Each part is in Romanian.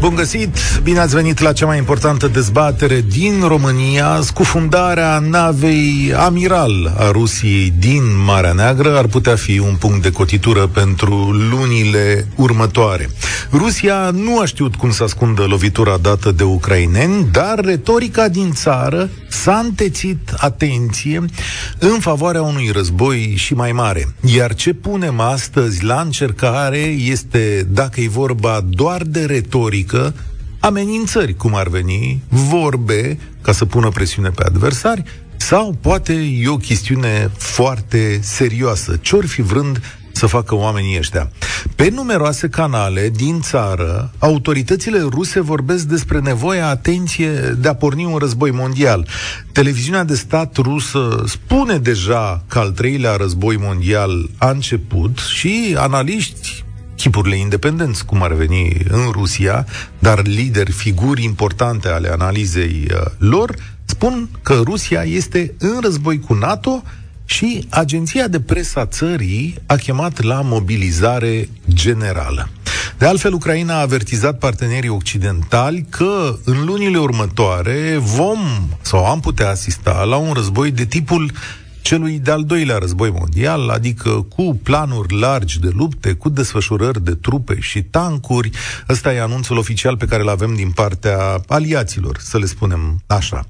Bun găsit! Bine ați venit la cea mai importantă dezbatere din România. Scufundarea navei Amiral a Rusiei din Marea Neagră ar putea fi un punct de cotitură pentru lunile următoare. Rusia nu a știut cum să ascundă lovitura dată de ucraineni, dar retorica din țară s-a întețit, atenție, în favoarea unui război și mai mare. Iar ce punem astăzi la încercare este, dacă e vorba doar de retorică, amenințări, cum ar veni, vorbe, ca să pună presiune pe adversari, sau poate e o chestiune foarte serioasă. Ce-or fi vrând să facă oamenii ăștia. Pe numeroase canale din țară, autoritățile ruse vorbesc despre nevoia, atenție, de a porni un război mondial. Televiziunea de stat rusă spune deja că al treilea război mondial a început și analiști chipurile independenți, cum ar veni în Rusia, dar lideri, figuri importante ale analizei uh, lor, spun că Rusia este în război cu NATO și agenția de presă a țării a chemat la mobilizare generală. De altfel, Ucraina a avertizat partenerii occidentali că în lunile următoare vom sau am putea asista la un război de tipul celui de-al doilea război mondial, adică cu planuri largi de lupte, cu desfășurări de trupe și tancuri. Ăsta e anunțul oficial pe care îl avem din partea aliaților, să le spunem așa.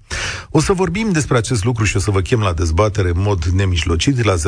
O să vorbim despre acest lucru și o să vă chem la dezbatere în mod nemijlocit la 0372069599.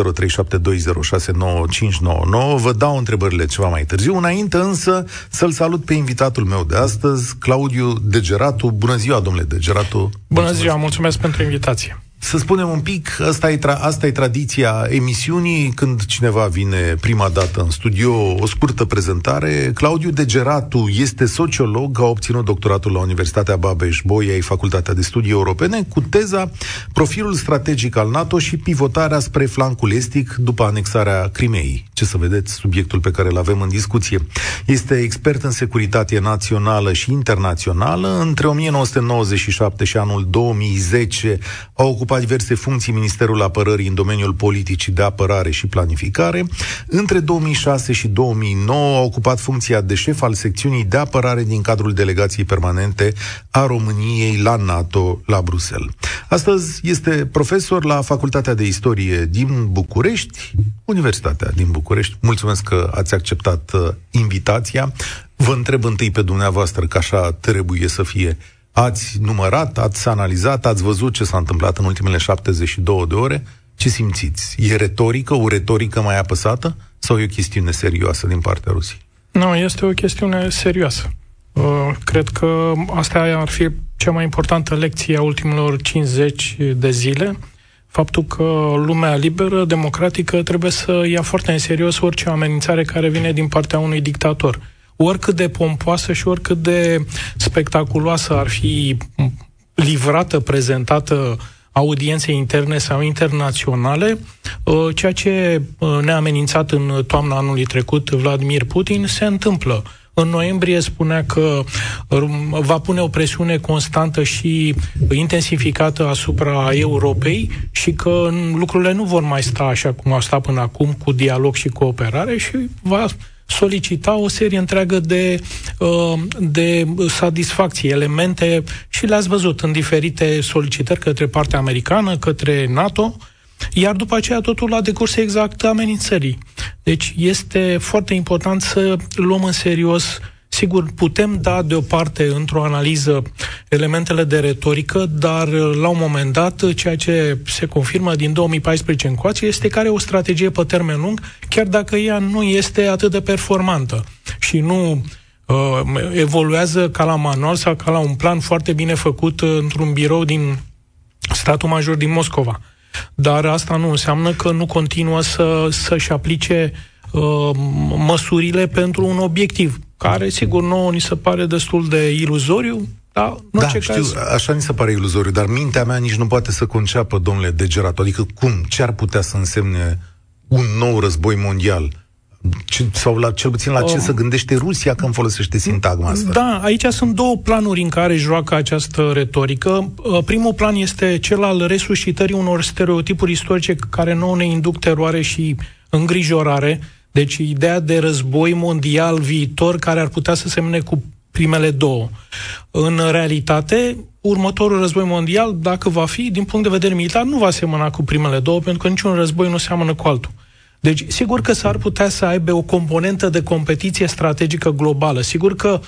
Vă dau întrebările ceva mai târziu. Înainte însă să-l salut pe invitatul meu de astăzi, Claudiu Degeratu. Bună ziua, domnule Degeratu! Bună ziua, mulțumesc pentru invitație! Să spunem un pic, asta e, tra- asta e tradiția emisiunii, când cineva vine prima dată în studio, o scurtă prezentare. Claudiu Degeratu este sociolog, a obținut doctoratul la Universitatea Babeș-Bolyai, Facultatea de Studii Europene, cu teza Profilul strategic al NATO și pivotarea spre flancul estic după anexarea Crimeei. Ce să vedeți, subiectul pe care îl avem în discuție. Este expert în securitate națională și internațională. Între 1997 și anul 2010 a ocupat ocupat diverse funcții Ministerul Apărării în domeniul politicii de apărare și planificare. Între 2006 și 2009 a ocupat funcția de șef al secțiunii de apărare din cadrul delegației permanente a României la NATO la Bruxelles. Astăzi este profesor la Facultatea de Istorie din București, Universitatea din București. Mulțumesc că ați acceptat uh, invitația. Vă întreb întâi pe dumneavoastră că așa trebuie să fie Ați numărat, ați analizat, ați văzut ce s-a întâmplat în ultimele 72 de ore? Ce simțiți? E retorică, o retorică mai apăsată? Sau e o chestiune serioasă din partea Rusiei? Nu, este o chestiune serioasă. Uh, cred că asta ar fi cea mai importantă lecție a ultimilor 50 de zile. Faptul că lumea liberă, democratică, trebuie să ia foarte în serios orice amenințare care vine din partea unui dictator oricât de pompoasă și oricât de spectaculoasă ar fi livrată, prezentată audienței interne sau internaționale, uh, ceea ce uh, ne-a amenințat în toamna anului trecut Vladimir Putin se întâmplă. În noiembrie spunea că va pune o presiune constantă și intensificată asupra Europei și că lucrurile nu vor mai sta așa cum au stat până acum, cu dialog și cooperare și va solicita o serie întreagă de, uh, de satisfacții, elemente și le-ați văzut în diferite solicitări către partea americană, către NATO, iar după aceea totul a decurs exact amenințării. Deci este foarte important să luăm în serios Sigur, putem da deoparte într-o analiză elementele de retorică, dar la un moment dat, ceea ce se confirmă din 2014 încoace este că are o strategie pe termen lung, chiar dacă ea nu este atât de performantă și nu uh, evoluează ca la manual sau ca la un plan foarte bine făcut într-un birou din statul major din Moscova. Dar asta nu înseamnă că nu continuă să, să-și aplice uh, măsurile pentru un obiectiv care, sigur, nouă ni se pare destul de iluzoriu, da, în da, știu, caz... așa ni se pare iluzoriu, dar mintea mea nici nu poate să conceapă, domnule Degerat. Adică cum? Ce ar putea să însemne un nou război mondial? Ce, sau la, cel puțin la ce uh, se gândește Rusia când folosește sintagma asta? Da, aici sunt două planuri în care joacă această retorică. Uh, primul plan este cel al resuscitării unor stereotipuri istorice care nu ne induc teroare și îngrijorare. Deci ideea de război mondial viitor care ar putea să semne cu primele două. În realitate, următorul război mondial, dacă va fi, din punct de vedere militar, nu va semăna cu primele două, pentru că niciun război nu seamănă cu altul. Deci, sigur că s-ar putea să aibă o componentă de competiție strategică globală. Sigur că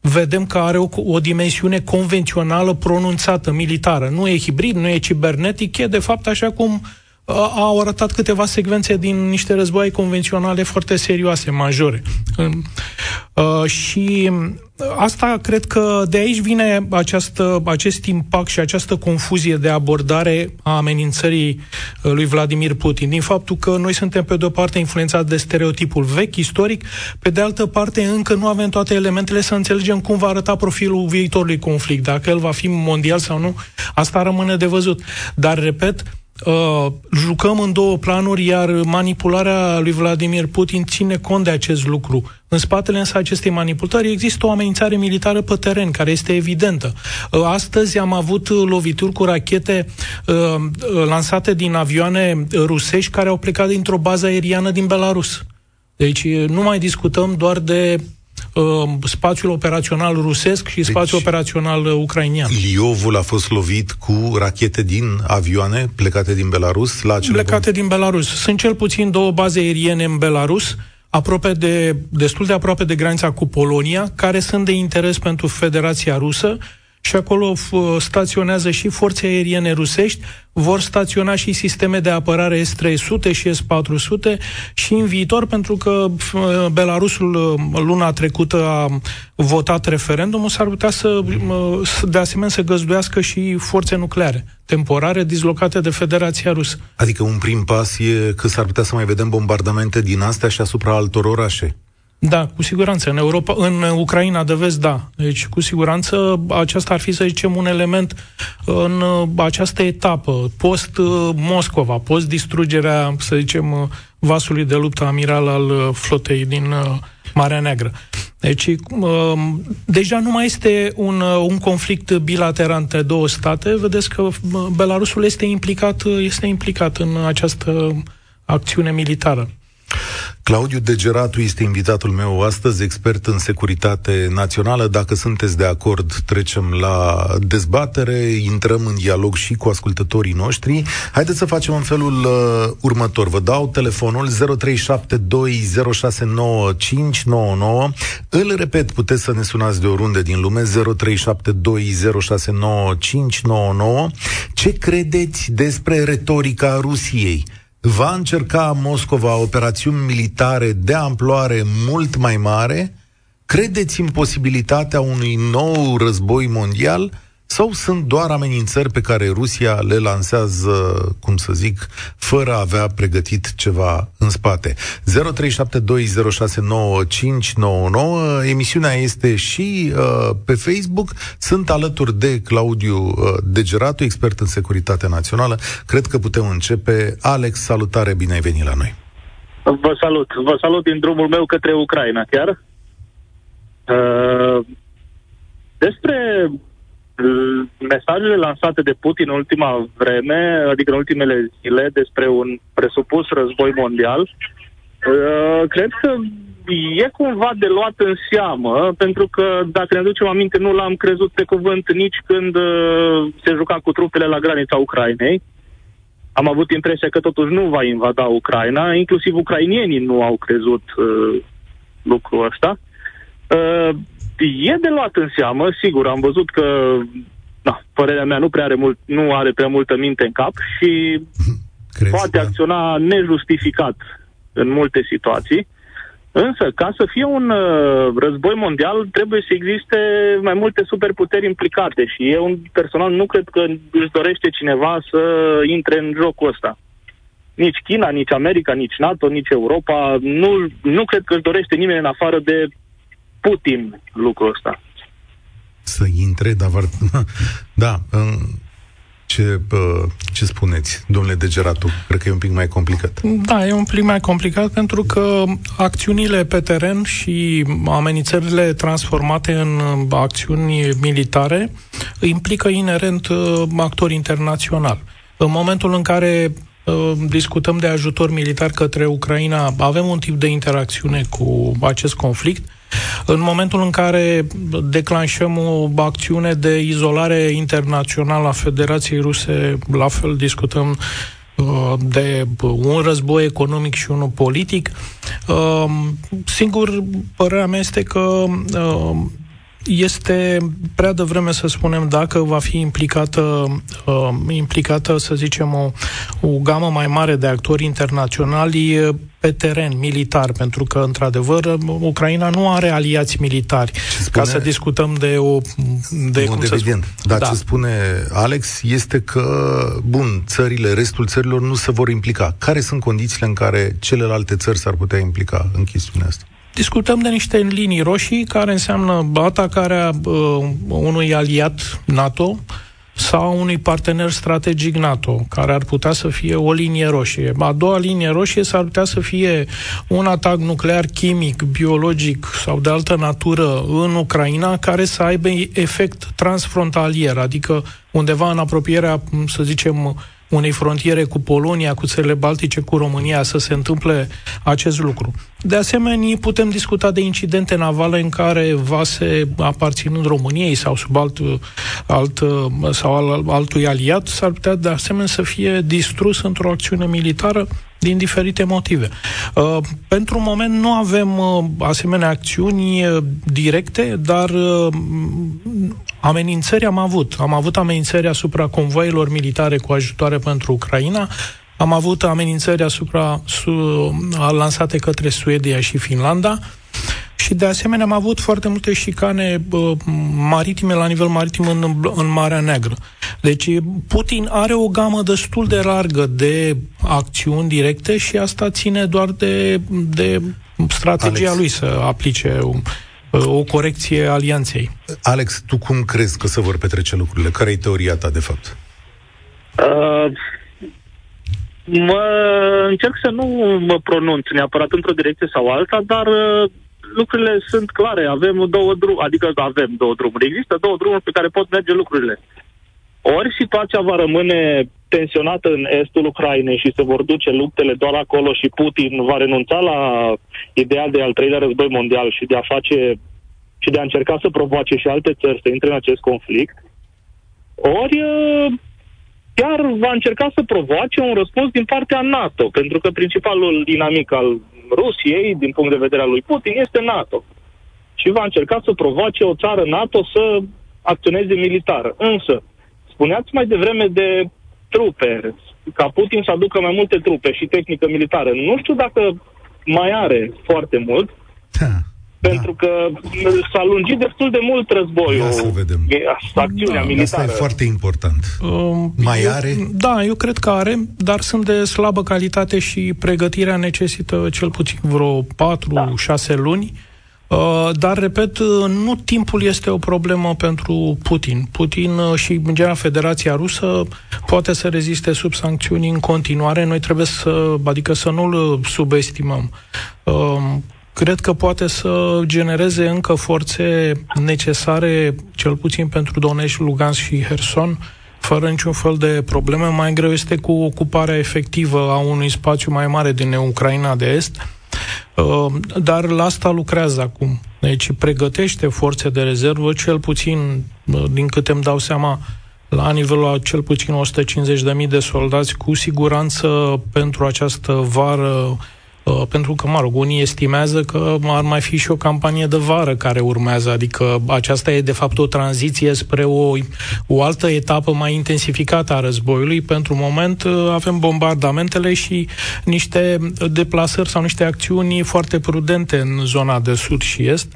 vedem că are o, o dimensiune convențională pronunțată, militară. Nu e hibrid, nu e cibernetic, e de fapt așa cum au arătat câteva secvențe din niște războaie convenționale foarte serioase, majore. Uh, și asta cred că de aici vine această, acest impact și această confuzie de abordare a amenințării uh, lui Vladimir Putin. Din faptul că noi suntem pe de o parte influențați de stereotipul vechi, istoric, pe de altă parte încă nu avem toate elementele să înțelegem cum va arăta profilul viitorului conflict. Dacă el va fi mondial sau nu, asta rămâne de văzut. Dar, repet, uh, jucăm în două planuri, iar manipularea lui Vladimir Putin ține cont de acest lucru. În spatele însă acestei manipulări există o amenințare militară pe teren, care este evidentă. Uh, astăzi am avut lovituri cu rachete uh, lansate din avioane rusești care au plecat dintr-o bază aeriană din Belarus. Deci nu mai discutăm doar de uh, spațiul operațional rusesc și deci, spațiul operațional ucrainian. Liovul a fost lovit cu rachete din avioane plecate din Belarus la acele Plecate din Belarus. Sunt cel puțin două baze aeriene în Belarus, aproape de, destul de aproape de granița cu Polonia, care sunt de interes pentru Federația Rusă și acolo staționează și forțe aeriene rusești, vor staționa și sisteme de apărare S-300 și S-400 și în viitor, pentru că Belarusul luna trecută a votat referendumul, s-ar putea să, de asemenea, să găzduiască și forțe nucleare temporare dislocate de Federația Rusă. Adică un prim pas e că s-ar putea să mai vedem bombardamente din astea și asupra altor orașe. Da, cu siguranță. În Europa, în Ucraina de vest, da. Deci, cu siguranță, acesta ar fi, să zicem, un element în această etapă, post-Moscova, post-distrugerea, să zicem, vasului de luptă amiral al flotei din uh, Marea Neagră. Deci, um, deja nu mai este un, uh, un conflict bilateral între două state. Vedeți că uh, Belarusul este implicat, este implicat în această acțiune militară. Claudiu Degeratu este invitatul meu astăzi, expert în securitate națională. Dacă sunteți de acord, trecem la dezbatere, intrăm în dialog și cu ascultătorii noștri. Haideți să facem în felul uh, următor. Vă dau telefonul 0372069599. Îl repet, puteți să ne sunați de oriunde din lume 0372069599. Ce credeți despre retorica Rusiei? Va încerca Moscova operațiuni militare de amploare mult mai mare? Credeți în posibilitatea unui nou război mondial? Sau sunt doar amenințări pe care Rusia le lansează, cum să zic, fără a avea pregătit ceva în spate? 0372069599. Emisiunea este și uh, pe Facebook. Sunt alături de Claudiu uh, Degeratu, expert în securitate națională. Cred că putem începe. Alex, salutare, bine ai venit la noi. Vă salut. Vă salut din drumul meu către Ucraina, chiar. Uh, despre mesajele lansate de Putin în ultima vreme, adică în ultimele zile, despre un presupus război mondial, uh, cred că e cumva de luat în seamă, pentru că, dacă ne ducem aminte, nu l-am crezut pe cuvânt nici când uh, se juca cu trupele la granița Ucrainei. Am avut impresia că totuși nu va invada Ucraina, inclusiv ucrainienii nu au crezut uh, lucrul ăsta. Uh, e de luat în seamă, sigur, am văzut că, da, părerea mea nu prea are, mult, nu are prea multă minte în cap și Crezi, poate da. acționa nejustificat în multe situații. Însă, ca să fie un uh, război mondial, trebuie să existe mai multe superputeri implicate și eu personal nu cred că își dorește cineva să intre în jocul ăsta. Nici China, nici America, nici NATO, nici Europa. Nu, nu cred că își dorește nimeni în afară de Putin lucrul ăsta. Să intre, dar... Da, ce, ce spuneți, domnule Degeratu? Cred că e un pic mai complicat. Da, e un pic mai complicat pentru că acțiunile pe teren și amenințările transformate în acțiuni militare implică inerent uh, actori internaționali. În momentul în care discutăm de ajutor militar către Ucraina, avem un tip de interacțiune cu acest conflict. În momentul în care declanșăm o acțiune de izolare internațională a Federației Ruse, la fel discutăm uh, de un război economic și unul politic. Uh, singur, părerea mea este că uh, este prea devreme să spunem dacă va fi implicată, uh, implicată să zicem, o, o gamă mai mare de actori internaționali uh, pe teren militar, pentru că, într-adevăr, Ucraina nu are aliați militari. Spune... Ca să discutăm de o... De, cum evident. Spun... Dar da. ce spune Alex este că, bun, țările, restul țărilor nu se vor implica. Care sunt condițiile în care celelalte țări s-ar putea implica în chestiunea asta? Discutăm de niște linii roșii care înseamnă atacarea uh, unui aliat NATO sau unui partener strategic NATO, care ar putea să fie o linie roșie. A doua linie roșie s-ar putea să fie un atac nuclear, chimic, biologic sau de altă natură în Ucraina, care să aibă efect transfrontalier, adică undeva în apropierea, să zicem, unei frontiere cu Polonia, cu țările Baltice, cu România, să se întâmple acest lucru. De asemenea, putem discuta de incidente navale în care vase aparținând României sau sub alt, alt sau al, altui aliat s-ar putea de asemenea să fie distrus într-o acțiune militară din diferite motive. Uh, pentru moment nu avem uh, asemenea acțiuni uh, directe, dar amenințări am avut. Am avut amenințări asupra convoielor militare cu ajutoare pentru Ucraina, am avut amenințări asupra su, lansate către Suedia și Finlanda, și de asemenea am avut foarte multe șicane uh, maritime la nivel maritim în, în Marea Neagră. Deci Putin are o gamă destul de largă de acțiuni directe și asta ține doar de, de strategia Alex. lui să aplice o, o corecție alianței. Alex, tu cum crezi că se vor petrece lucrurile? Care e teoria ta, de fapt? Uh, mă încerc să nu mă pronunț neapărat într-o direcție sau alta, dar uh, lucrurile sunt clare. Avem două drumuri, adică avem două drumuri. Există două drumuri pe care pot merge lucrurile. Ori situația va rămâne tensionată în estul Ucrainei și se vor duce luptele doar acolo și Putin va renunța la ideea de al treilea război mondial și de a face și de a încerca să provoace și alte țări să intre în acest conflict, ori chiar va încerca să provoace un răspuns din partea NATO, pentru că principalul dinamic al Rusiei, din punct de vedere al lui Putin, este NATO. Și va încerca să provoace o țară NATO să acționeze militar. Însă, spuneați mai devreme de trupe, ca Putin să aducă mai multe trupe și tehnică militară. Nu știu dacă mai are foarte mult, da. pentru că s-a lungit destul de mult războiul. Ia să vedem. Acțiunea da, militară. Asta e foarte important. Um, mai eu, are? Da, eu cred că are, dar sunt de slabă calitate și pregătirea necesită cel puțin vreo 4-6 da. luni. Uh, dar, repet, uh, nu timpul este o problemă pentru Putin. Putin uh, și, în general, Federația Rusă poate să reziste sub sancțiuni în continuare. Noi trebuie să, adică să nu-l subestimăm. Cred că poate să genereze încă forțe necesare, cel puțin pentru Donetsk, Lugansk și Herson, fără niciun fel de probleme. Mai greu este cu ocuparea efectivă a unui spațiu mai mare din Ucraina de Est, uh, dar la asta lucrează acum. Deci pregătește forțe de rezervă, cel puțin, uh, din câte îmi dau seama, la nivelul a cel puțin 150.000 de soldați, cu siguranță pentru această vară Uh, pentru că, mă rog, unii estimează că ar mai fi și o campanie de vară care urmează, adică aceasta e de fapt o tranziție spre o, o altă etapă mai intensificată a războiului. Pentru moment uh, avem bombardamentele și niște deplasări sau niște acțiuni foarte prudente în zona de sud și est.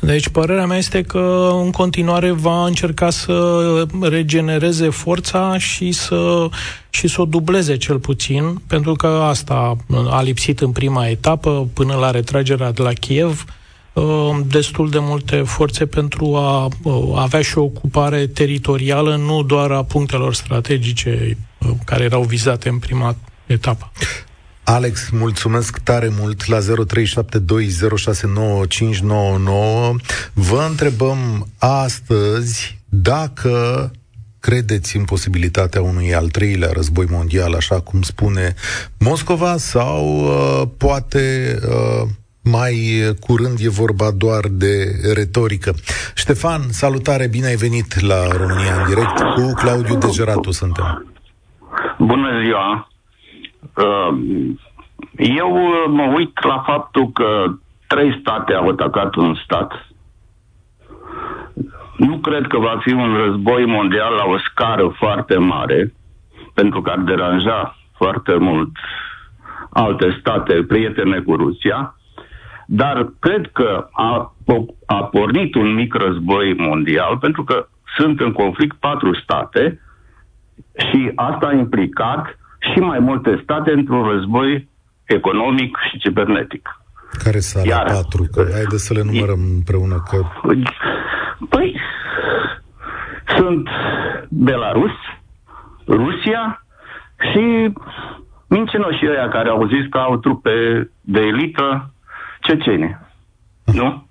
Deci părerea mea este că în continuare va încerca să regenereze forța și să, și să o dubleze cel puțin, pentru că asta a lipsit în prima etapă până la retragerea de la Kiev uh, destul de multe forțe pentru a uh, avea și o ocupare teritorială, nu doar a punctelor strategice uh, care erau vizate în prima etapă. Alex, mulțumesc tare mult la 0372069599. Vă întrebăm astăzi dacă credeți în posibilitatea unui al treilea război mondial, așa cum spune Moscova, sau uh, poate uh, mai curând e vorba doar de retorică. Ștefan, salutare, bine ai venit la România în direct. Cu Claudiu Degeratu suntem. Bună ziua! Uh, eu mă uit la faptul că trei state au atacat un stat. Nu cred că va fi un război mondial la o scară foarte mare, pentru că ar deranja foarte mult alte state prietene cu Rusia, dar cred că a, a pornit un mic război mondial pentru că sunt în conflict patru state și asta a implicat și mai multe state într-un război economic și cibernetic. Care sunt Iar, patru? Că, haide să le numărăm e, împreună. Că... Păi, sunt Belarus, Rusia și mincinoșii ăia care au zis că au trupe de elită cecene. Nu?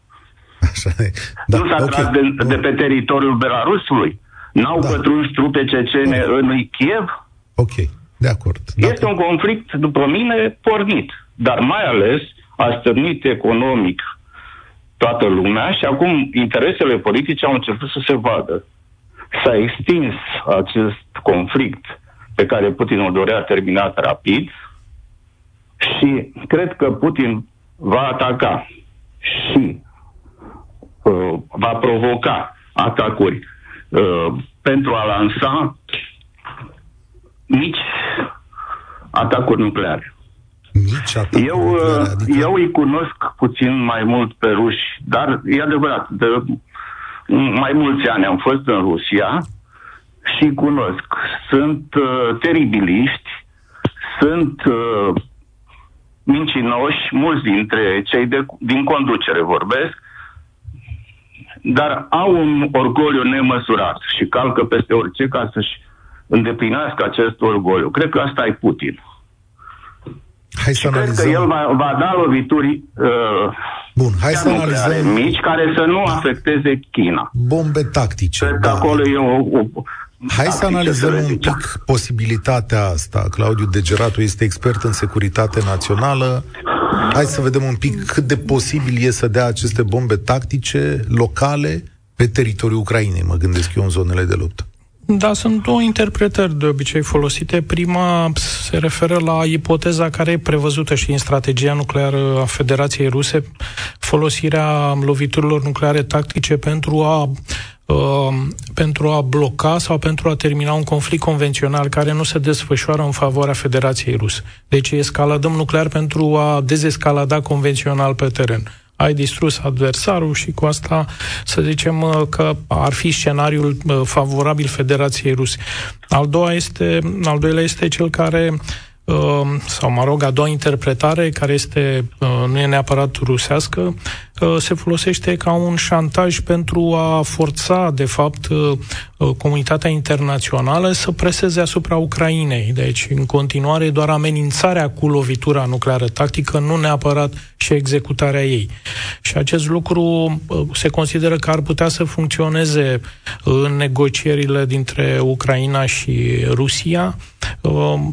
Așa e. Da, nu s-a okay. tras de, de pe teritoriul Belarusului. N-au da. pătruns trupe cecene da. în Kiev. Ok, de acord. Este da. un conflict, după mine, pornit. Dar mai ales aș stârnit economic toată lumea și acum interesele politice au început să se vadă. S-a extins acest conflict pe care Putin o dorea terminat rapid și cred că Putin va ataca și uh, va provoca atacuri uh, pentru a lansa mici atacuri nucleare. Mici atacuri eu, uh, nucleare, adică... eu îi cunosc puțin mai mult pe ruși, dar e adevărat, de mai mulți ani am fost în Rusia și cunosc. Sunt uh, teribiliști, sunt uh, mincinoși, mulți dintre cei de, din conducere vorbesc, dar au un orgoliu nemăsurat și calcă peste orice ca să-și îndeplinească acest orgoliu. Cred că asta e Putin. Hai să analizăm. Cred că el va, va da lovituri uh, Bun, hai să analizăm. mici care să nu afecteze China. Bombe tactice. Cred da. că acolo e o, o, Hai să analizăm un pic posibilitatea asta. Claudiu Degeratu este expert în securitate națională. Hai să vedem un pic cât de posibil e să dea aceste bombe tactice locale pe teritoriul Ucrainei, mă gândesc eu, în zonele de luptă. Da, sunt două interpretări de obicei folosite. Prima se referă la ipoteza care e prevăzută și în strategia nucleară a Federației Ruse, folosirea loviturilor nucleare tactice pentru a Uh, pentru a bloca sau pentru a termina un conflict convențional care nu se desfășoară în favoarea Federației Ruse. Deci escaladăm nuclear pentru a dezescalada convențional pe teren. Ai distrus adversarul și cu asta să zicem uh, că ar fi scenariul uh, favorabil Federației Ruse. Al, doua este, al doilea este cel care sau mă rog, a doua interpretare, care este, nu e neapărat rusească, se folosește ca un șantaj pentru a forța, de fapt, comunitatea internațională să preseze asupra Ucrainei. Deci, în continuare, doar amenințarea cu lovitura nucleară tactică, nu neapărat și executarea ei. Și acest lucru se consideră că ar putea să funcționeze în negocierile dintre Ucraina și Rusia,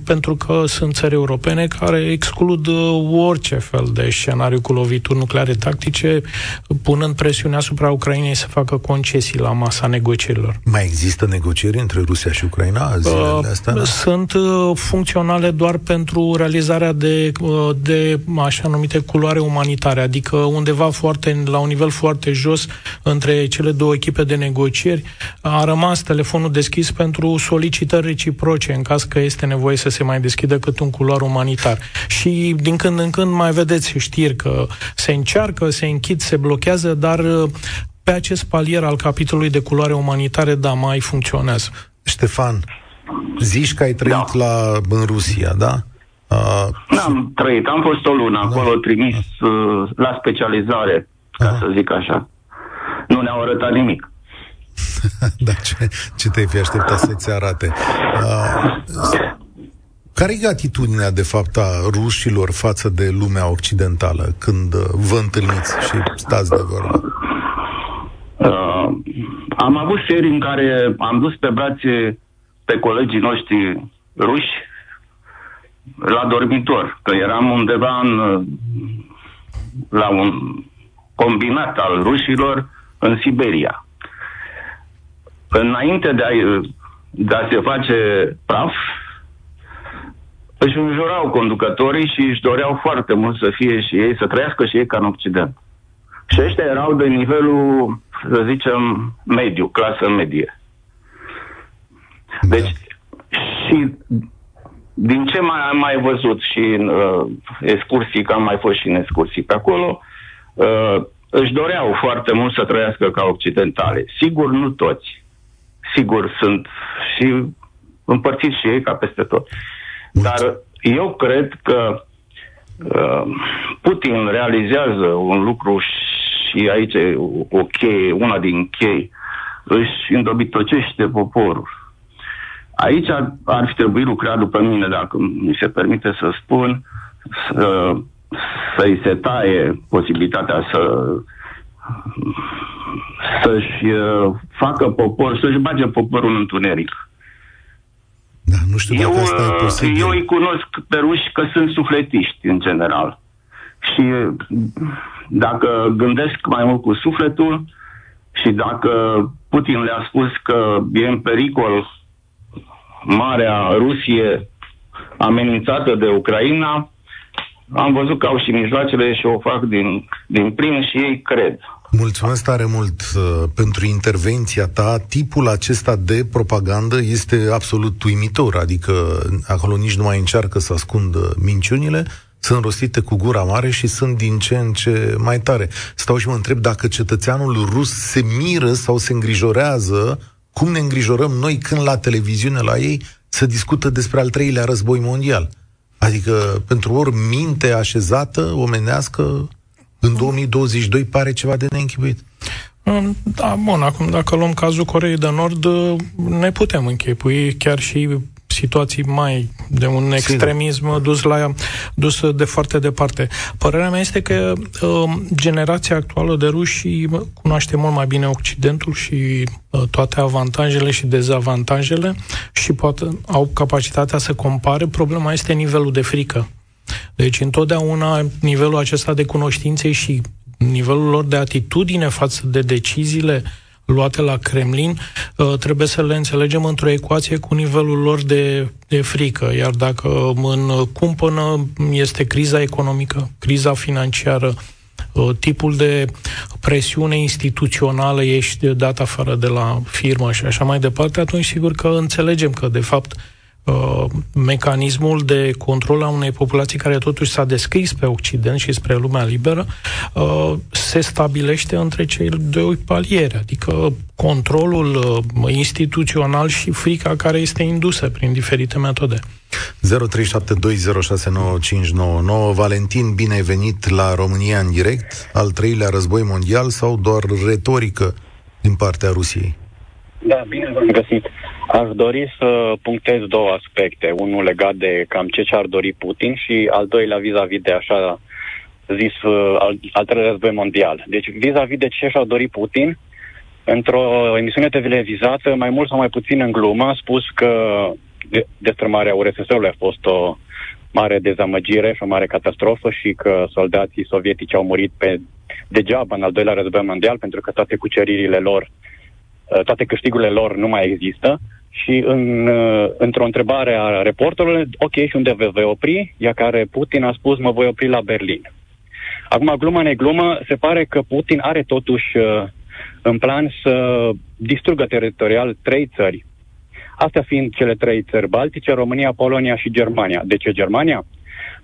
pentru că sunt țări europene care exclud orice fel de scenariu cu lovituri nucleare tactice punând presiune asupra Ucrainei să facă concesii la masa negocierilor. Mai există negocieri între Rusia și Ucraina zilele uh, astea? Sunt uh, funcționale doar pentru realizarea de, uh, de așa numite culoare umanitare, adică undeva foarte, la un nivel foarte jos între cele două echipe de negocieri a rămas telefonul deschis pentru solicitări reciproce în caz că este nevoie să se mai deschidă cât un culoar umanitar. Și din când în când mai vedeți știri că se încearcă, se închid, se blochează, dar uh, pe acest palier al capitolului de culoare umanitare, da, mai funcționează. Ștefan, zici că ai trăit da. la, în Rusia, da? Uh, N-am trăit, am fost o lună da. acolo trimis uh, la specializare, ca Aha. să zic așa. Nu ne-au arătat nimic. da, ce, ce te-ai fi așteptat să-ți arate? Uh, care e atitudinea, de fapt, a rușilor față de lumea occidentală când uh, vă întâlniți și stați de vorbă? Uh, am avut serii în care am dus pe brațe pe colegii noștri ruși la dormitor, că eram undeva în, la un combinat al rușilor în Siberia. Înainte de a, de a se face praf, își înjurau conducătorii și își doreau foarte mult să fie și ei, să trăiască și ei ca în Occident. Și ăștia erau de nivelul, să zicem, mediu, clasă medie. Deci, da. și din ce mai am mai văzut și în uh, excursii, că am mai fost și în excursii pe acolo, uh, își doreau foarte mult să trăiască ca occidentale. Sigur, nu toți. Sigur, sunt și împărțiți și ei ca peste tot. Dar eu cred că uh, Putin realizează un lucru și aici e o cheie, una din chei, își îndobitocește poporul. Aici ar, ar fi trebuit lucrat după mine, dacă mi se permite să spun, să, să-i se taie posibilitatea să să-și uh, facă popor, să-și bage poporul în întuneric. Da, nu știu dacă eu, asta e posibil. Eu îi cunosc pe ruși că sunt sufletiști, în general. Și dacă gândesc mai mult cu sufletul și dacă Putin le-a spus că e în pericol Marea Rusie amenințată de Ucraina, am văzut că au și mijloacele și o fac din, din plin și ei cred. Mulțumesc tare mult uh, pentru intervenția ta. Tipul acesta de propagandă este absolut uimitor, adică acolo nici nu mai încearcă să ascundă minciunile, sunt rostite cu gura mare și sunt din ce în ce mai tare. Stau și mă întreb dacă cetățeanul rus se miră sau se îngrijorează cum ne îngrijorăm noi când la televiziune la ei se discută despre al treilea război mondial. Adică pentru ori minte așezată, omenească, în 2022 pare ceva de neînchipuit. Da, bun, acum dacă luăm cazul Coreei de Nord, ne putem închipui chiar și situații mai de un extremism Sigur. dus la dus de foarte departe. Părerea mea este că uh, generația actuală de ruși cunoaște mult mai bine Occidentul și uh, toate avantajele și dezavantajele și poate au capacitatea să compare. Problema este nivelul de frică. Deci întotdeauna nivelul acesta de cunoștințe și nivelul lor de atitudine față de deciziile uh, luate la Kremlin, uh, trebuie să le înțelegem într-o ecuație cu nivelul lor de, de frică. Iar dacă în cumpănă este criza economică, criza financiară, uh, tipul de presiune instituțională, ești dat afară de la firmă și așa mai departe, atunci sigur că înțelegem că, de fapt, Uh, mecanismul de control a unei populații care totuși s-a descris pe Occident și spre lumea liberă, uh, se stabilește între cei doi paliere, adică controlul uh, instituțional și frica care este indusă prin diferite metode. 0372069599 Valentin, bine ai venit la România în direct. Al treilea război mondial sau doar retorică din partea Rusiei? Da, bine v-am găsit. Aș dori să punctez două aspecte. Unul legat de cam ce și-ar dori Putin și al doilea vis-a-vis de așa zis uh, al, al treilea război mondial. Deci vis-a-vis de ce și-ar dori Putin, într-o emisiune televizată, mai mult sau mai puțin în glumă, a spus că destrămarea URSS-ului a fost o mare dezamăgire și o mare catastrofă și că soldații sovietici au murit pe degeaba în al doilea război mondial pentru că toate cuceririle lor uh, Uh, toate câștigurile lor nu mai există și în, uh, într-o întrebare a reporterului, ok, și unde vă vei opri? Ea care Putin a spus, mă voi opri la Berlin. Acum, glumă neglumă, se pare că Putin are totuși uh, în plan să distrugă teritorial trei țări. Astea fiind cele trei țări baltice, România, Polonia și Germania. De ce Germania?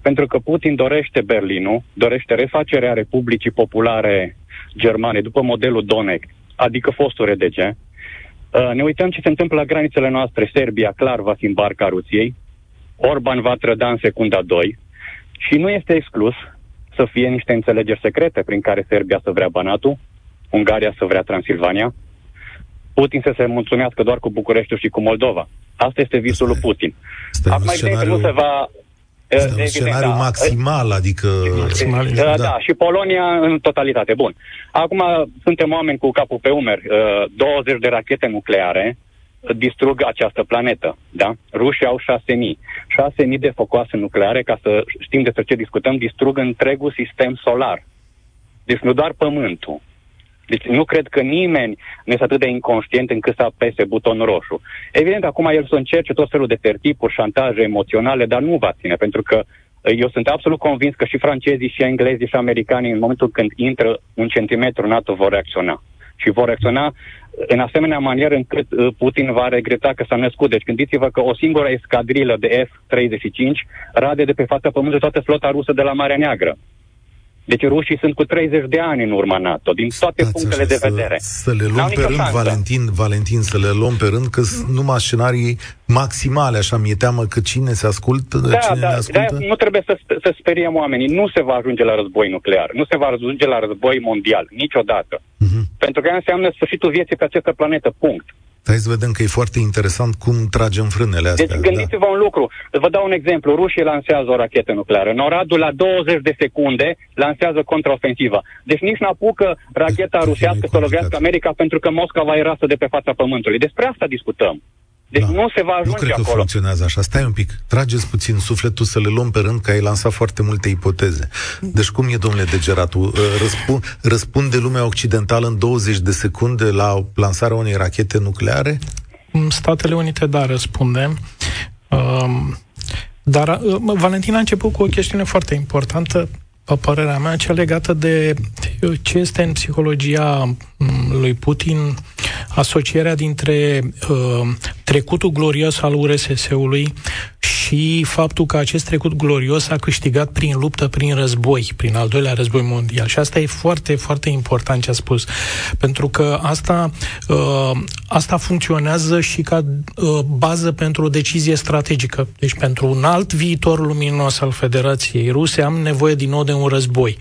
Pentru că Putin dorește Berlinul, dorește refacerea Republicii Populare Germane după modelul Donetsk, adică fostul RDG. Uh, ne uităm ce se întâmplă la granițele noastre. Serbia, clar, va fi în barca Rusiei. Orban va trăda în secunda 2. Și nu este exclus să fie niște înțelegeri secrete prin care Serbia să vrea Banatul, Ungaria să vrea Transilvania, Putin să se mulțumească doar cu Bucureștiul și cu Moldova. Asta este visul lui Putin. Acum, evident, scenariu... nu se va Este un scenariu da. maximal, adică... Maximal, da, da, și Polonia în totalitate. Bun. Acum suntem oameni cu capul pe umeri. 20 de rachete nucleare distrug această planetă. Da? Rușii au 6.000. 6.000 de focoase nucleare, ca să știm despre ce discutăm, distrug întregul sistem solar. Deci nu doar Pământul. Deci nu cred că nimeni nu este atât de inconștient încât să apese butonul roșu. Evident, acum el să încerce tot felul de tertipuri, șantaje emoționale, dar nu va ține, pentru că eu sunt absolut convins că și francezii, și englezii, și americanii, în momentul când intră un centimetru NATO, vor reacționa. Și vor reacționa în asemenea manieră încât uh, Putin va regreta că s-a născut. Deci gândiți-vă că o singură escadrilă de F-35 rade de pe fața pământului toată flota rusă de la Marea Neagră. Deci rușii sunt cu 30 de ani în urma NATO, din toate Stați punctele de vedere. Să, să le luăm pe rând, Valentin, Valentin, să le luăm pe rând, că sunt numai scenarii maximale, așa mi-e teamă că cine se ascultă, da, cine da, ne ascultă. Da, nu trebuie să, să speriem oamenii, nu se va ajunge la război nuclear, nu se va ajunge la război mondial, niciodată. Uh-huh. Pentru că înseamnă sfârșitul vieții pe această planetă, punct. Hai să vedem că e foarte interesant cum tragem frânele astea. Deci gândiți-vă da. un lucru. Vă dau un exemplu. Rușii lansează o rachetă nucleară. Noradul la 20 de secunde lansează contraofensivă. Deci nici n-apucă racheta rusească să lovească America pentru că Moscova era rasă de pe fața pământului. Despre asta discutăm. Deci da. nu se va ajunge Nu cred acolo. că funcționează așa. Stai un pic. Trageți puțin sufletul să le luăm pe rând, că ai lansat foarte multe ipoteze. Deci cum e, domnule Degeratu? Uh, Răspund, răspunde lumea occidentală în 20 de secunde la lansarea unei rachete nucleare? Statele Unite, da, răspunde. Um, dar uh, Valentina a început cu o chestiune foarte importantă, pe părerea mea, cea legată de ce este în psihologia mm, lui Putin asocierea dintre uh, trecutul glorios al URSS-ului și faptul că acest trecut glorios a câștigat prin luptă, prin război, prin al doilea război mondial. Și asta e foarte, foarte important ce a spus. Pentru că asta, uh, asta funcționează și ca uh, bază pentru o decizie strategică. Deci pentru un alt viitor luminos al Federației Ruse am nevoie din nou de un război.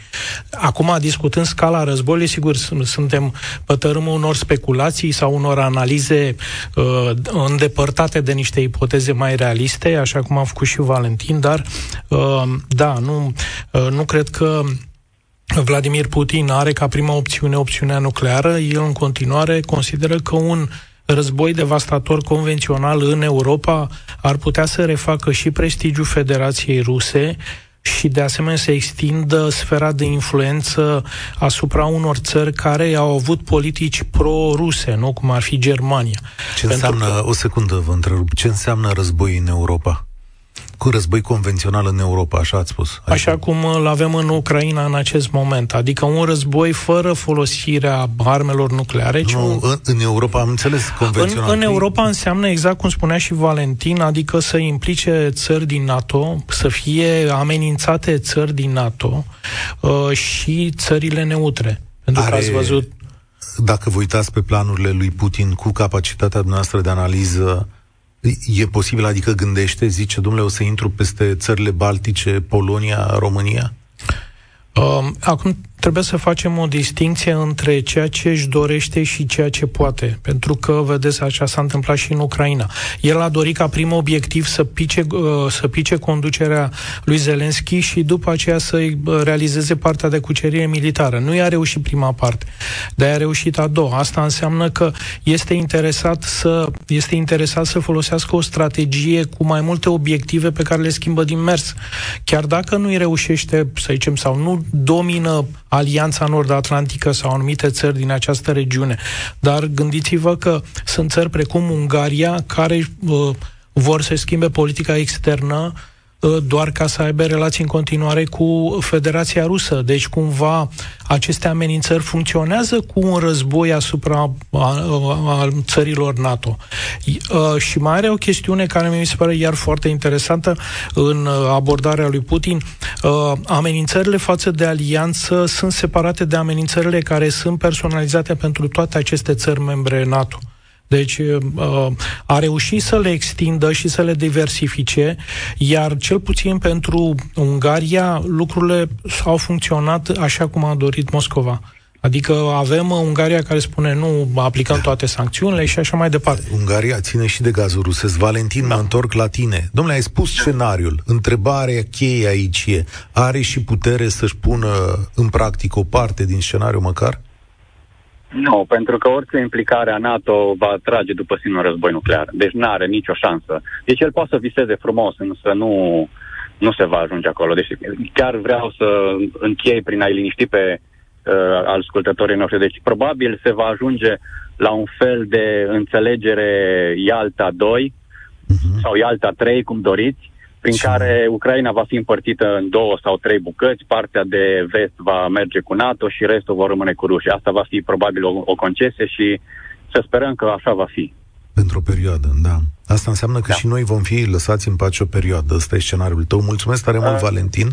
Acum, discutând scala războiului, sigur, suntem pe tărâmul unor speculații sau unor analize uh, îndepărtate de niște ipoteze mai realiste, așa cum a făcut și Valentin, dar uh, da, nu, uh, nu cred că Vladimir Putin are ca prima opțiune opțiunea nucleară. El în continuare consideră că un război devastator convențional în Europa ar putea să refacă și prestigiul Federației Ruse și de asemenea să extindă sfera de influență asupra unor țări care au avut politici pro-ruse, nu cum ar fi Germania. Ce Pentru înseamnă, că... o secundă vă întrerup, ce înseamnă război în Europa? Cu război convențional în Europa, așa ați spus. Adică... Așa cum îl avem în Ucraina în acest moment, adică un război fără folosirea armelor nucleare. Nu, în, în Europa am înțeles convențional. În, în Europa înseamnă exact cum spunea și Valentin, adică să implice țări din NATO, să fie amenințate țări din NATO uh, și țările neutre. Pentru Are... că ați văzut dacă vă uitați pe planurile lui Putin cu capacitatea noastră de analiză E posibil, adică gândește, zice, domnule, o să intru peste țările Baltice, Polonia, România? Uh, acum trebuie să facem o distinție între ceea ce își dorește și ceea ce poate. Pentru că, vedeți, așa s-a întâmplat și în Ucraina. El a dorit ca prim obiectiv să pice, uh, să pice conducerea lui Zelenski și după aceea să realizeze partea de cucerire militară. Nu i-a reușit prima parte, dar a reușit a doua. Asta înseamnă că este interesat să, este interesat să folosească o strategie cu mai multe obiective pe care le schimbă din mers. Chiar dacă nu îi reușește, să zicem, sau nu domină Alianța Nord-Atlantică sau anumite țări din această regiune. Dar gândiți-vă că sunt țări precum Ungaria care uh, vor să schimbe politica externă Uh, doar ca să aibă relații în continuare cu Federația Rusă. Deci, cumva, aceste amenințări funcționează cu un război asupra a, a, a țărilor NATO. Uh, și mai are o chestiune care mi se pare iar foarte interesantă în abordarea lui Putin. Uh, amenințările față de alianță sunt separate de amenințările care sunt personalizate pentru toate aceste țări membre NATO. Deci uh, a reușit să le extindă și să le diversifice, iar cel puțin pentru Ungaria lucrurile au funcționat așa cum a dorit Moscova. Adică avem Ungaria care spune nu, aplicăm da. toate sancțiunile și așa mai departe. Ungaria ține și de gazul rusesc. Valentin, da. mă întorc la tine. Domnule, ai spus scenariul. Întrebarea cheie aici e, are și putere să-și pună în practică o parte din scenariu măcar? Nu, pentru că orice implicare a NATO va trage după sine un război nuclear. Deci nu are nicio șansă. Deci el poate să viseze frumos, însă nu, nu se va ajunge acolo. Deci chiar vreau să închei prin a-i liniști pe uh, ascultătorii noștri. Deci probabil se va ajunge la un fel de înțelegere Ialta 2 uh-huh. Mhm. sau Ialta 3, cum doriți, prin Ce? care Ucraina va fi împărțită în două sau trei bucăți, partea de vest va merge cu NATO și restul vor rămâne cu rușii. Asta va fi probabil o, o concesie și să sperăm că așa va fi. Pentru o perioadă, da. Asta înseamnă că da. și noi vom fi lăsați în pace o perioadă. Ăsta e scenariul tău. Mulțumesc tare mult, uh, Valentin.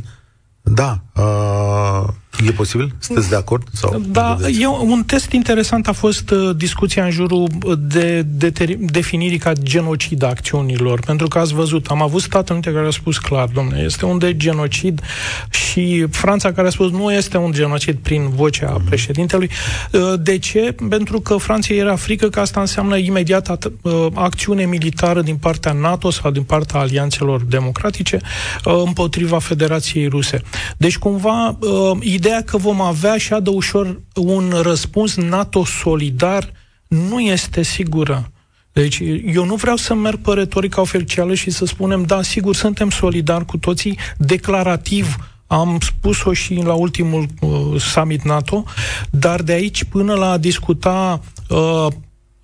Da, uh, e posibil? Sunteți de acord? Sau da, e un test interesant a fost uh, discuția în jurul de, de, de definirii ca genocid a acțiunilor, pentru că ați văzut, am avut Statele Unite care a spus clar, domnule, este un de genocid și Franța care a spus nu este un genocid prin vocea mm-hmm. președintelui. Uh, de ce? Pentru că Franța era frică că asta înseamnă imediat uh, acțiune militară din partea NATO sau din partea alianțelor democratice uh, împotriva Federației Ruse. Deci, cumva, uh, ideea că vom avea și de ușor un răspuns NATO solidar nu este sigură. Deci, eu nu vreau să merg pe retorica oficială și să spunem, da, sigur, suntem solidari cu toții, declarativ, am spus-o și la ultimul uh, summit NATO, dar de aici până la a discuta uh,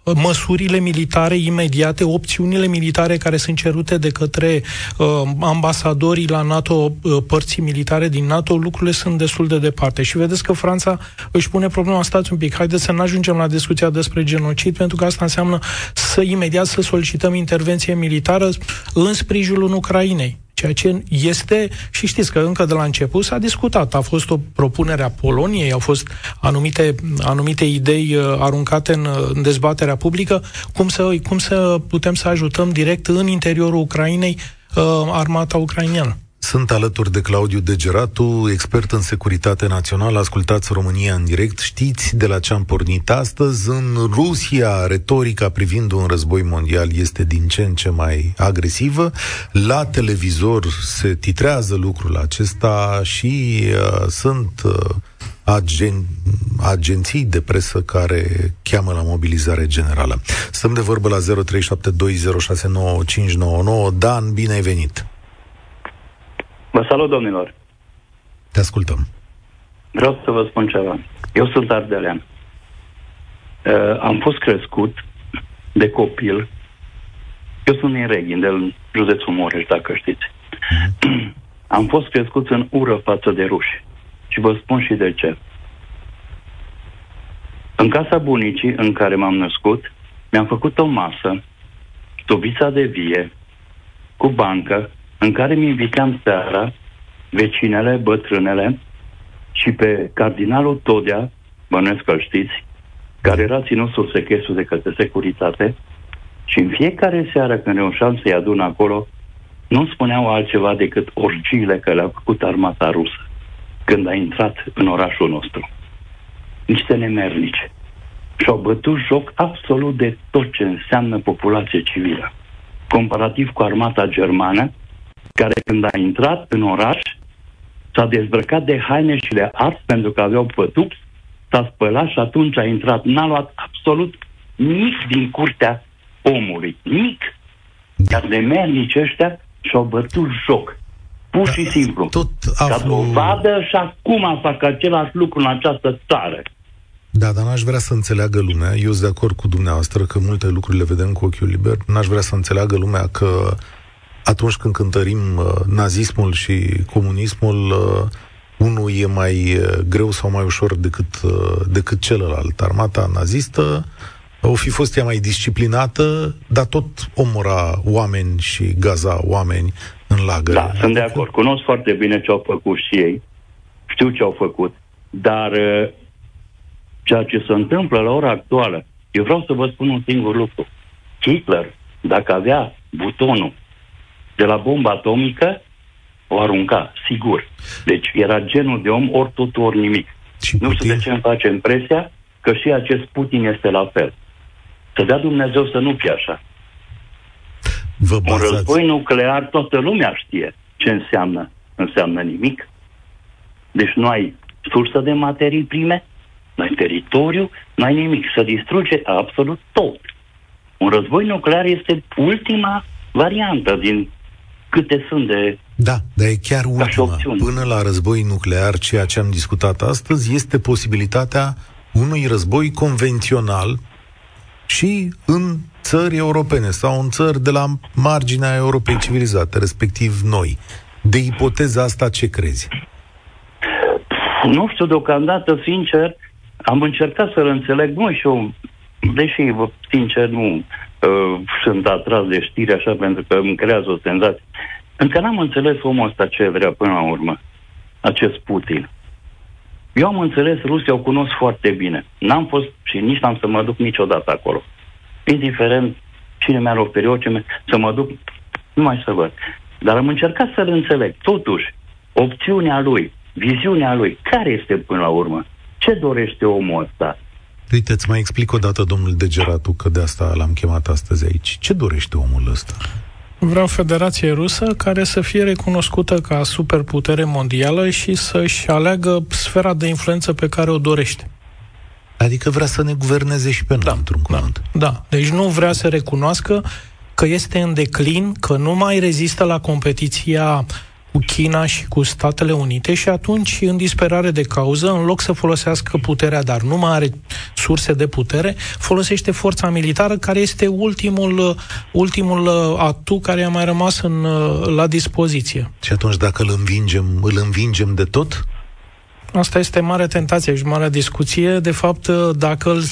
măsurile militare imediate, opțiunile militare care sunt cerute de către uh, ambasadorii la NATO, uh, părții militare din NATO, lucrurile sunt destul de departe. Și vedeți că Franța își pune problema, stați un pic, haideți să nu ajungem la discuția despre genocid, pentru că asta înseamnă să imediat să solicităm intervenție militară în sprijinul Ucrainei. Ceea ce este, și știți că încă de la început s-a discutat, a fost o propunere a Poloniei, au fost anumite, anumite idei uh, aruncate în, în dezbaterea publică, cum să, cum să putem să ajutăm direct în interiorul Ucrainei uh, armata ucraineană. Sunt alături de Claudiu Degeratu, expert în securitate națională. Ascultați România în direct. Știți de la ce am pornit astăzi? În Rusia, retorica privind un război mondial este din ce în ce mai agresivă. La televizor se titrează lucrul acesta și uh, sunt uh, agen- agenții de presă care cheamă la mobilizare generală. Stăm de vorbă la 0372069599. Dan, bine ai venit! Vă salut, domnilor! Te ascultăm. Vreau să vă spun ceva. Eu sunt ardelean. Uh, am fost crescut de copil. Eu sunt din Reghin, de județul Mureș, dacă știți. Mm-hmm. am fost crescut în ură față de ruși. Și vă spun și de ce. În casa bunicii în care m-am născut, mi-am făcut o masă, tubița de vie, cu bancă, în care mi invitam seara vecinele, bătrânele și pe cardinalul Todea, bănuiesc că știți, care era ținut sub sechestru de către securitate și în fiecare seară când reușeam să-i adun acolo, nu spuneau altceva decât orgiile care le-a făcut armata rusă când a intrat în orașul nostru. Niște nemernice. Și-au bătut joc absolut de tot ce înseamnă populație civilă. Comparativ cu armata germană, care când a intrat în oraș s-a dezbrăcat de haine și le ars pentru că aveau pătuc, s-a spălat și atunci a intrat. N-a luat absolut nimic din curtea omului. Nic. Iar de mernici ăștia și-au bătut joc. Pur și da, simplu. Tot aflu... Ca dovadă și acum fac același lucru în această țară. Da, dar n-aș vrea să înțeleagă lumea, eu sunt de acord cu dumneavoastră că multe lucruri le vedem cu ochiul liber, n-aș vrea să înțeleagă lumea că atunci când cântărim uh, nazismul și comunismul, uh, unul e mai uh, greu sau mai ușor decât, uh, decât celălalt. Armata nazistă o fi fost ea mai disciplinată, dar tot omora oameni și gaza oameni în lagăre. Da, sunt de acord. Cunosc foarte bine ce au făcut și ei. Știu ce au făcut. Dar uh, ceea ce se întâmplă la ora actuală, eu vreau să vă spun un singur lucru. Hitler, dacă avea butonul de la bomba atomică, o arunca, sigur. Deci era genul de om ori totul, ori nimic. Și nu știu de ce îmi face impresia că și acest Putin este la fel. Să dea Dumnezeu să nu fie așa. Vă Un bazați... război nuclear, toată lumea știe ce înseamnă. Înseamnă nimic. Deci nu ai sursă de materii prime, nu ai teritoriu, nu ai nimic. Să distruge absolut tot. Un război nuclear este ultima variantă din câte sunt de... Da, dar e chiar și ultima. opțiune. Până la război nuclear, ceea ce am discutat astăzi este posibilitatea unui război convențional și în țări europene sau în țări de la marginea Europei civilizate, respectiv noi. De ipoteza asta ce crezi? Nu știu, deocamdată, sincer, am încercat să-l înțeleg. Nu și eu, deși, vă- sincer, nu uh, sunt atras de știri așa pentru că îmi creează o senzație. Încă n-am înțeles omul ăsta ce vrea până la urmă, acest Putin. Eu am înțeles, Rusia o cunosc foarte bine. N-am fost și nici n-am să mă duc niciodată acolo. Indiferent cine mi-ar oferi orice, mi- să mă duc, nu mai să văd. Dar am încercat să-l înțeleg. Totuși, opțiunea lui, viziunea lui, care este până la urmă? Ce dorește omul ăsta? Uite, îți mai explic o dată, domnul Degeratu, că de asta l-am chemat astăzi aici. Ce dorește omul ăsta? Vreau Federație Rusă care să fie recunoscută ca superputere mondială și să-și aleagă sfera de influență pe care o dorește. Adică vrea să ne guverneze și pe noi, Da, într-un cuvânt. Da, deci nu vrea să recunoască că este în declin, că nu mai rezistă la competiția cu China și cu Statele Unite și atunci, în disperare de cauză, în loc să folosească puterea, dar nu mai are surse de putere, folosește forța militară, care este ultimul, ultimul atu care a mai rămas în, la dispoziție. Și atunci, dacă îl învingem, îl învingem de tot? Asta este mare tentație și mare discuție. De fapt, dacă îl,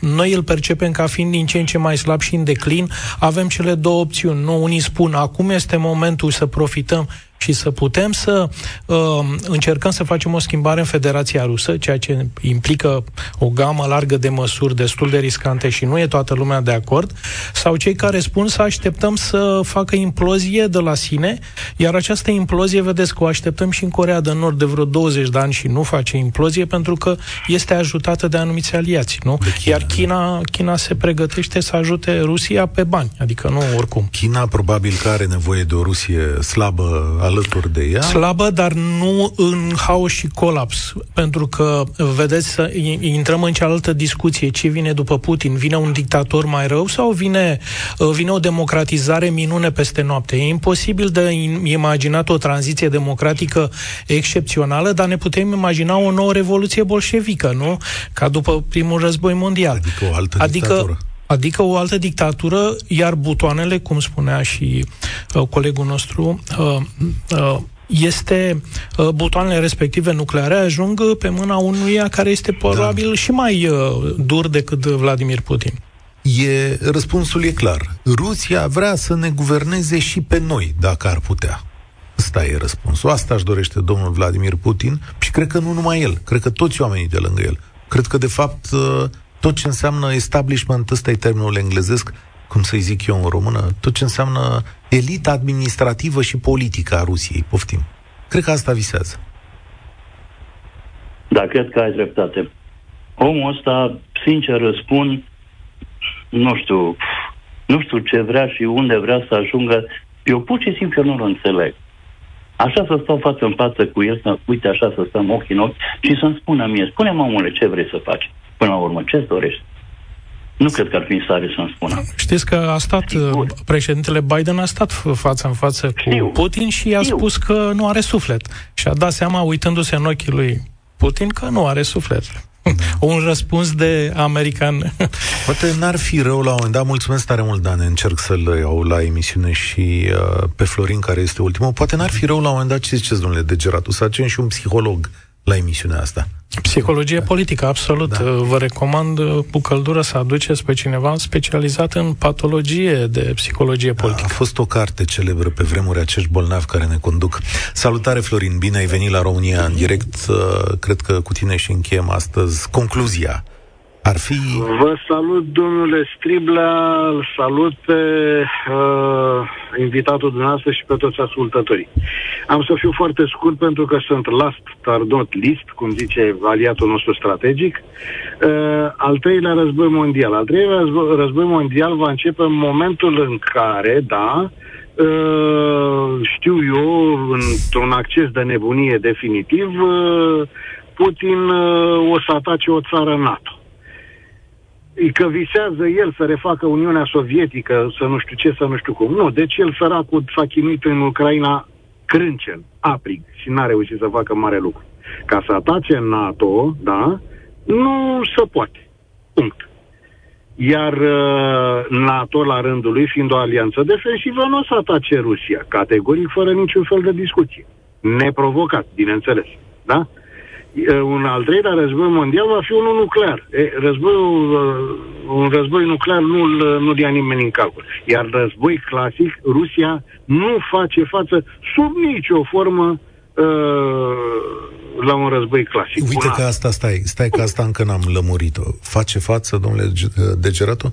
noi îl percepem ca fiind din ce în ce mai slab și în declin, avem cele două opțiuni. Nu, unii spun, acum este momentul să profităm și să putem să uh, încercăm să facem o schimbare în Federația Rusă, ceea ce implică o gamă largă de măsuri destul de riscante și nu e toată lumea de acord, sau cei care spun să așteptăm să facă implozie de la sine, iar această implozie, vedeți că o așteptăm și în Corea de Nord de vreo 20 de ani și nu face implozie pentru că este ajutată de anumiți aliați, nu? De China, Iar China, China se pregătește să ajute Rusia pe bani, adică nu oricum. China probabil că are nevoie de o Rusie slabă alături de ea. Slabă, dar nu în haos și colaps. Pentru că, vedeți, să i- intrăm în cealaltă discuție. Ce vine după Putin? Vine un dictator mai rău sau vine, uh, vine o democratizare minune peste noapte? E imposibil de im- imaginat o tranziție democratică excepțională, dar ne putem imagina o nouă revoluție bolșevică, nu? Ca după primul război mondial. Adică o altă adică, dictatură. Adică o altă dictatură, iar butoanele, cum spunea și uh, colegul nostru, uh, uh, este uh, butoanele respective nucleare ajung uh, pe mâna unuia care este probabil da. și mai uh, dur decât Vladimir Putin. E, răspunsul e clar. Rusia vrea să ne guverneze și pe noi, dacă ar putea. Asta e răspunsul. Asta își dorește domnul Vladimir Putin și cred că nu numai el, cred că toți oamenii de lângă el. Cred că, de fapt, uh, tot ce înseamnă establishment, ăsta e termenul englezesc, cum să-i zic eu în română, tot ce înseamnă elita administrativă și politică a Rusiei, poftim. Cred că asta visează. Da, cred că ai dreptate. Omul ăsta, sincer răspund, nu știu, nu știu ce vrea și unde vrea să ajungă. Eu pur și simplu nu-l înțeleg. Așa să stau față în față cu el, să, uite așa să stăm ochi în ochi și să-mi spună mie, spune-mă omule, ce vrei să faci? Până la urmă, ce-ți dorești? Nu cred că ar fi în stare să-mi spună. Știți că a stat, Sigur. președintele Biden a stat f- față în față cu Știu. Putin și i-a Știu. spus că nu are suflet. Și a dat seama, uitându-se în ochii lui Putin, că nu are suflet. Un răspuns de american. Poate n-ar fi rău la un moment dat, mulțumesc tare mult, Dan, încerc să-l iau la emisiune și uh, pe Florin, care este ultimul, poate n-ar fi rău la un moment dat, ce ziceți, domnule Degeratu, să facem și un psiholog la emisiunea asta. Psihologie politică, absolut. Da. Vă recomand uh, cu căldură să aduceți pe cineva specializat în patologie de psihologie A politică. fost o carte celebră pe vremuri acești bolnavi care ne conduc. Salutare, Florin, bine ai venit la România în direct. Uh, Cred că cu tine și încheiem astăzi concluzia Ar fi... Vă salut, domnule Striblea, îl salut pe uh, invitatul dumneavoastră și pe toți ascultătorii. Am să fiu foarte scurt pentru că sunt last, dar not list, cum zice aliatul nostru strategic. Uh, al treilea război mondial. Al treilea război, război mondial va începe în momentul în care, da, uh, știu eu, într-un acces de nebunie definitiv, uh, Putin uh, o să atace o țară NATO că visează el să refacă Uniunea Sovietică, să nu știu ce, să nu știu cum. Nu, deci el săracul s-a chinuit în Ucraina crâncen, aprig și n-a reușit să facă mare lucru. Ca să atace NATO, da, nu se poate. Punct. Iar uh, NATO, la rândul lui, fiind o alianță defensivă, nu o să atace Rusia, categoric, fără niciun fel de discuție. Neprovocat, bineînțeles. Da? Un al treilea război mondial va fi unul nuclear. E, războiul, un război nuclear nu-l, nu ia nimeni în calcul. Iar război clasic, Rusia nu face față sub nicio formă la un război clasic. Uite că asta, stai, stai că asta încă n-am lămurit-o. Face față, domnule Degerato?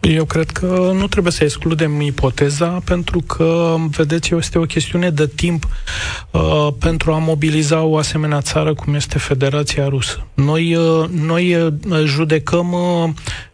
Eu cred că nu trebuie să excludem ipoteza, pentru că, vedeți, este o chestiune de timp uh, pentru a mobiliza o asemenea țară cum este Federația Rusă. Noi, uh, noi uh, judecăm uh,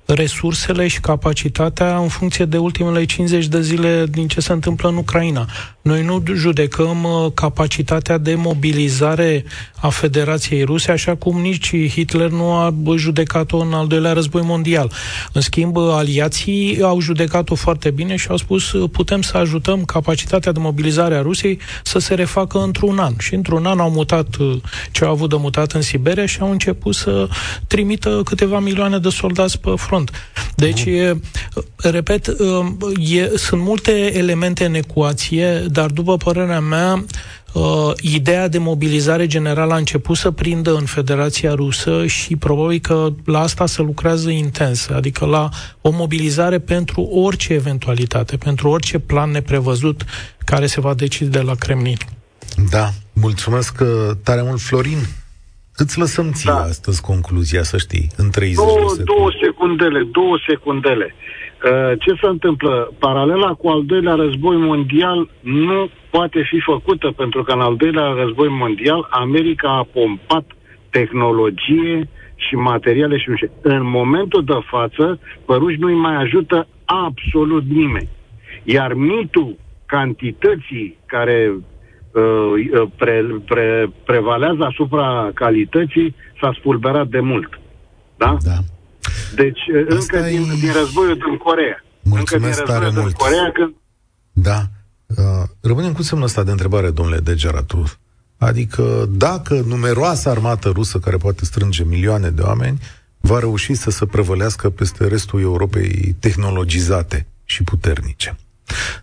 resursele și capacitatea în funcție de ultimele 50 de zile din ce se întâmplă în Ucraina. Noi nu judecăm uh, capacitatea de mobilizare a Federației Ruse, așa cum nici Hitler nu a judecat-o în al doilea război mondial. În schimb, aliații au judecat-o foarte bine și au spus uh, putem să ajutăm capacitatea de mobilizare a Rusiei să se refacă într-un an. Și într-un an au mutat uh, ce au avut de mutat în Siberia și au început să trimită câteva milioane de soldați pe front. Deci, e, repet, e, sunt multe elemente în ecuație dar după părerea mea, uh, ideea de mobilizare generală a început să prindă în Federația Rusă și probabil că la asta se lucrează intens, adică la o mobilizare pentru orice eventualitate, pentru orice plan neprevăzut care se va decide la Kremlin. Da, mulțumesc uh, tare mult, Florin. Îți lăsăm ție da. astăzi concluzia, să știi, în 30 două, de secunde. Două secundele, două secundele. Uh, ce se întâmplă? Paralela cu al doilea război mondial nu poate fi făcută, pentru că în al doilea război mondial America a pompat tehnologie și materiale și nu știu. În momentul de față, păruși nu-i mai ajută absolut nimeni. Iar mitul cantității care uh, uh pre, pre, prevalează asupra calității s-a spulberat de mult. Da? Da. Deci, Asta încă din, din războiul din Corea. Mulțumesc încă din tare mult. Corea, când... Da. Uh, rămânem cu semnul ăsta de întrebare, domnule Degeratu. Adică, dacă numeroasa armată rusă, care poate strânge milioane de oameni, va reuși să se prăvălească peste restul Europei tehnologizate și puternice.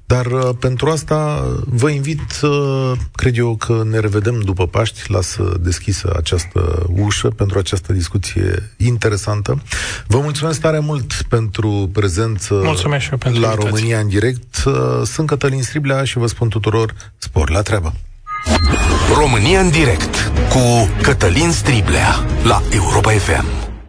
Dar uh, pentru asta vă invit, uh, cred eu că ne revedem după Paști, lasă deschisă această ușă pentru această discuție interesantă. Vă mulțumesc tare mult pentru prezență mulțumesc și pentru la invitație. România în direct. Uh, sunt Cătălin Striblea și vă spun tuturor spor la treabă. România în direct cu Cătălin Striblea la Europa FM.